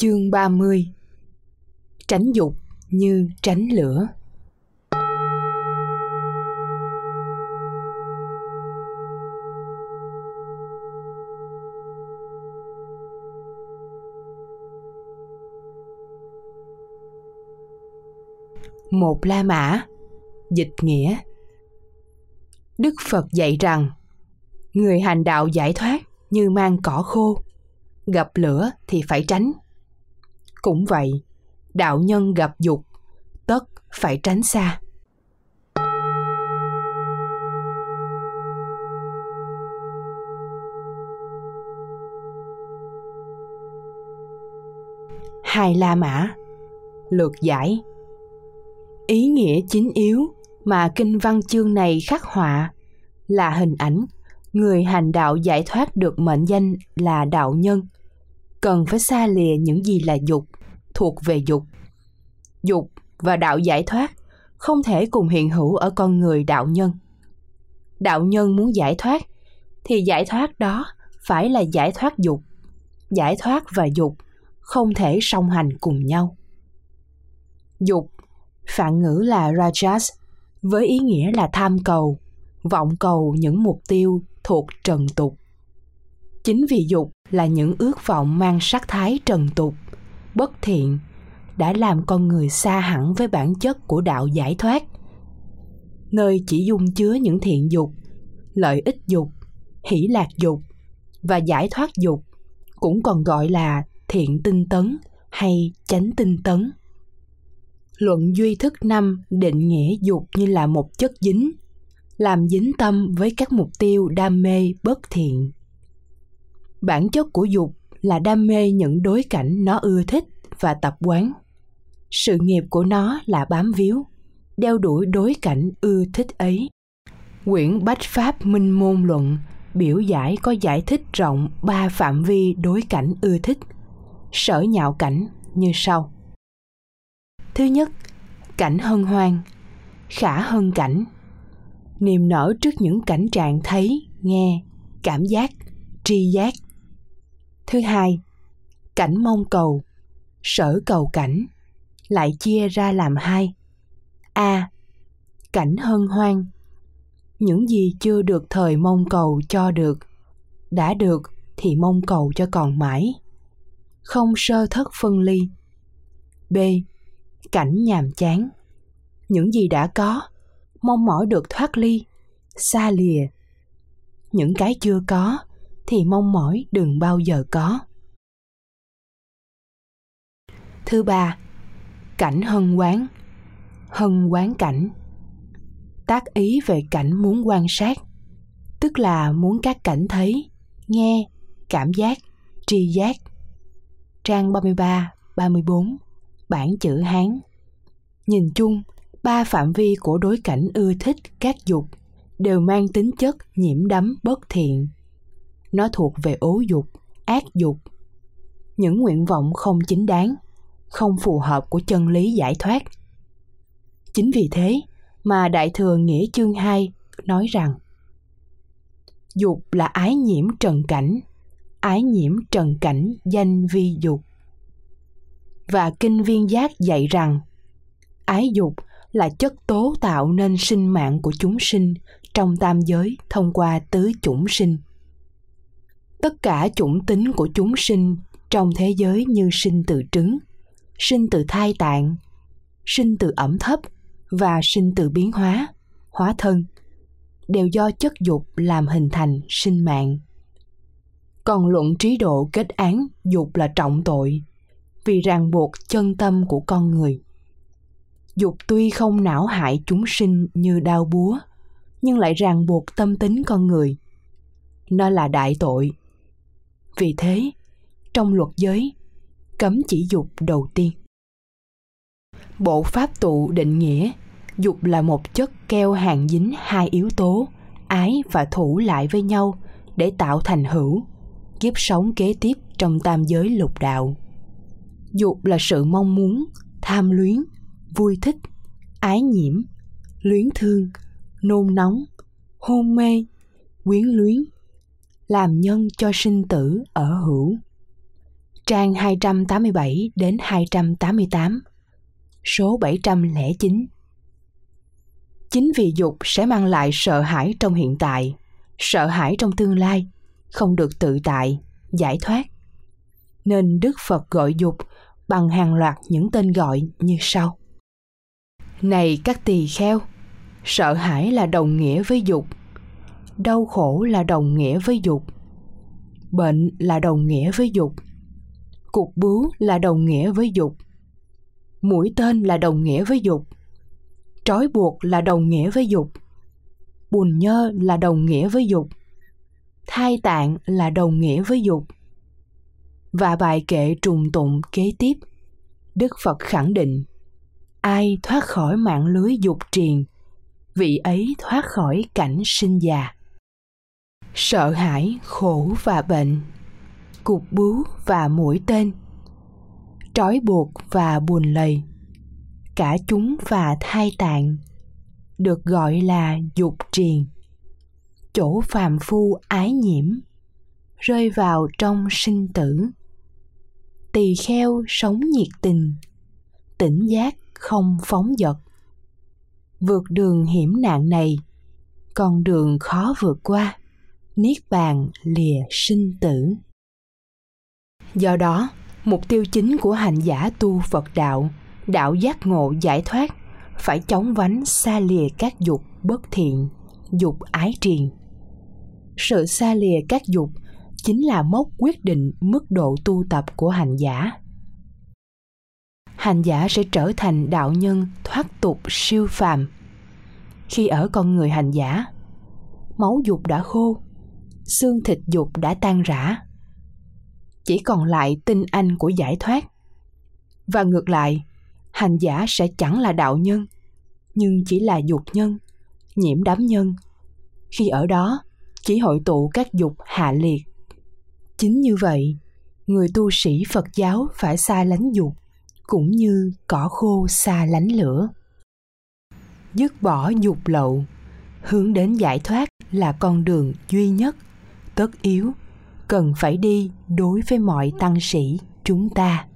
Chương 30 Tránh dục như tránh lửa. Một La Mã. Dịch nghĩa. Đức Phật dạy rằng, Người hành đạo giải thoát như mang cỏ khô, Gặp lửa thì phải tránh cũng vậy. Đạo nhân gặp dục, tất phải tránh xa. Hai la mã lược giải. Ý nghĩa chính yếu mà kinh văn chương này khắc họa là hình ảnh người hành đạo giải thoát được mệnh danh là đạo nhân cần phải xa lìa những gì là dục, thuộc về dục. Dục và đạo giải thoát không thể cùng hiện hữu ở con người đạo nhân. Đạo nhân muốn giải thoát thì giải thoát đó phải là giải thoát dục. Giải thoát và dục không thể song hành cùng nhau. Dục phạn ngữ là rajas với ý nghĩa là tham cầu, vọng cầu những mục tiêu thuộc trần tục. Chính vì dục là những ước vọng mang sắc thái trần tục, bất thiện, đã làm con người xa hẳn với bản chất của đạo giải thoát. Nơi chỉ dung chứa những thiện dục, lợi ích dục, hỷ lạc dục và giải thoát dục cũng còn gọi là thiện tinh tấn hay chánh tinh tấn. Luận duy thức năm định nghĩa dục như là một chất dính, làm dính tâm với các mục tiêu đam mê bất thiện bản chất của dục là đam mê những đối cảnh nó ưa thích và tập quán. Sự nghiệp của nó là bám víu, đeo đuổi đối cảnh ưa thích ấy. Quyển bách pháp minh môn luận biểu giải có giải thích rộng ba phạm vi đối cảnh ưa thích, sở nhạo cảnh như sau. Thứ nhất, cảnh hân hoan, khả hân cảnh. Niềm nở trước những cảnh trạng thấy, nghe, cảm giác, tri giác thứ hai, cảnh mong cầu, sở cầu cảnh, lại chia ra làm hai. A, cảnh hân hoan, những gì chưa được thời mong cầu cho được, đã được thì mong cầu cho còn mãi. Không sơ thất phân ly. B, cảnh nhàm chán, những gì đã có, mong mỏi được thoát ly, xa lìa. Những cái chưa có thì mong mỏi đừng bao giờ có thứ ba cảnh hân quán hân quán cảnh tác ý về cảnh muốn quan sát tức là muốn các cảnh thấy nghe cảm giác tri giác trang 33, 34, bản chữ Hán. Nhìn chung, ba phạm vi của đối cảnh ưa thích các dục đều mang tính chất nhiễm đắm bất thiện. Nó thuộc về ố dục, ác dục. Những nguyện vọng không chính đáng không phù hợp của chân lý giải thoát. Chính vì thế mà Đại Thừa Nghĩa chương 2 nói rằng Dục là ái nhiễm trần cảnh, ái nhiễm trần cảnh danh vi dục. Và Kinh Viên Giác dạy rằng ái dục là chất tố tạo nên sinh mạng của chúng sinh trong tam giới thông qua tứ chủng sinh. Tất cả chủng tính của chúng sinh trong thế giới như sinh từ trứng, sinh từ thai tạng sinh từ ẩm thấp và sinh từ biến hóa hóa thân đều do chất dục làm hình thành sinh mạng. Còn luận trí độ kết án dục là trọng tội vì ràng buộc chân tâm của con người. Dục tuy không não hại chúng sinh như đau búa nhưng lại ràng buộc tâm tính con người. Nó là đại tội vì thế, trong luật giới, cấm chỉ dục đầu tiên. Bộ pháp tụ định nghĩa, dục là một chất keo hàng dính hai yếu tố, ái và thủ lại với nhau để tạo thành hữu, kiếp sống kế tiếp trong tam giới lục đạo dục là sự mong muốn, tham luyến, vui thích, ái nhiễm, luyến thương, nôn nóng, hôn mê, quyến luyến làm nhân cho sinh tử ở hữu Trang 287 đến 288 Số 709 Chính vì dục sẽ mang lại sợ hãi trong hiện tại, sợ hãi trong tương lai, không được tự tại, giải thoát. Nên Đức Phật gọi dục bằng hàng loạt những tên gọi như sau. Này các tỳ kheo, sợ hãi là đồng nghĩa với dục, đau khổ là đồng nghĩa với dục, bệnh là đồng nghĩa với dục, cục bướu là đồng nghĩa với dục, mũi tên là đồng nghĩa với dục, trói buộc là đồng nghĩa với dục, bùn nhơ là đồng nghĩa với dục, thai tạng là đồng nghĩa với dục. Và bài kệ trùng tụng kế tiếp, Đức Phật khẳng định ai thoát khỏi mạng lưới dục triền vị ấy thoát khỏi cảnh sinh già sợ hãi, khổ và bệnh. Cục bướu và mũi tên. Trói buộc và buồn lầy. Cả chúng và thai tạng. Được gọi là dục triền. Chỗ phàm phu ái nhiễm. Rơi vào trong sinh tử. Tỳ kheo sống nhiệt tình. Tỉnh giác không phóng dật. Vượt đường hiểm nạn này. Con đường khó vượt qua niết bàn lìa sinh tử. Do đó, mục tiêu chính của hành giả tu phật đạo đạo giác ngộ giải thoát, phải chống vánh xa lìa các dục bất thiện, dục ái triền. Sự xa lìa các dục chính là mốc quyết định mức độ tu tập của hành giả. Hành giả sẽ trở thành đạo nhân thoát tục siêu phàm. Khi ở con người hành giả, máu dục đã khô xương thịt dục đã tan rã. Chỉ còn lại tinh anh của giải thoát. Và ngược lại, hành giả sẽ chẳng là đạo nhân, nhưng chỉ là dục nhân, nhiễm đám nhân. Khi ở đó, chỉ hội tụ các dục hạ liệt. Chính như vậy, người tu sĩ phật giáo phải xa lánh dục, cũng như cỏ khô xa lánh lửa. Dứt bỏ dục lậu, hướng đến giải thoát là con đường duy nhất tất yếu cần phải đi đối với mọi tăng sĩ chúng ta.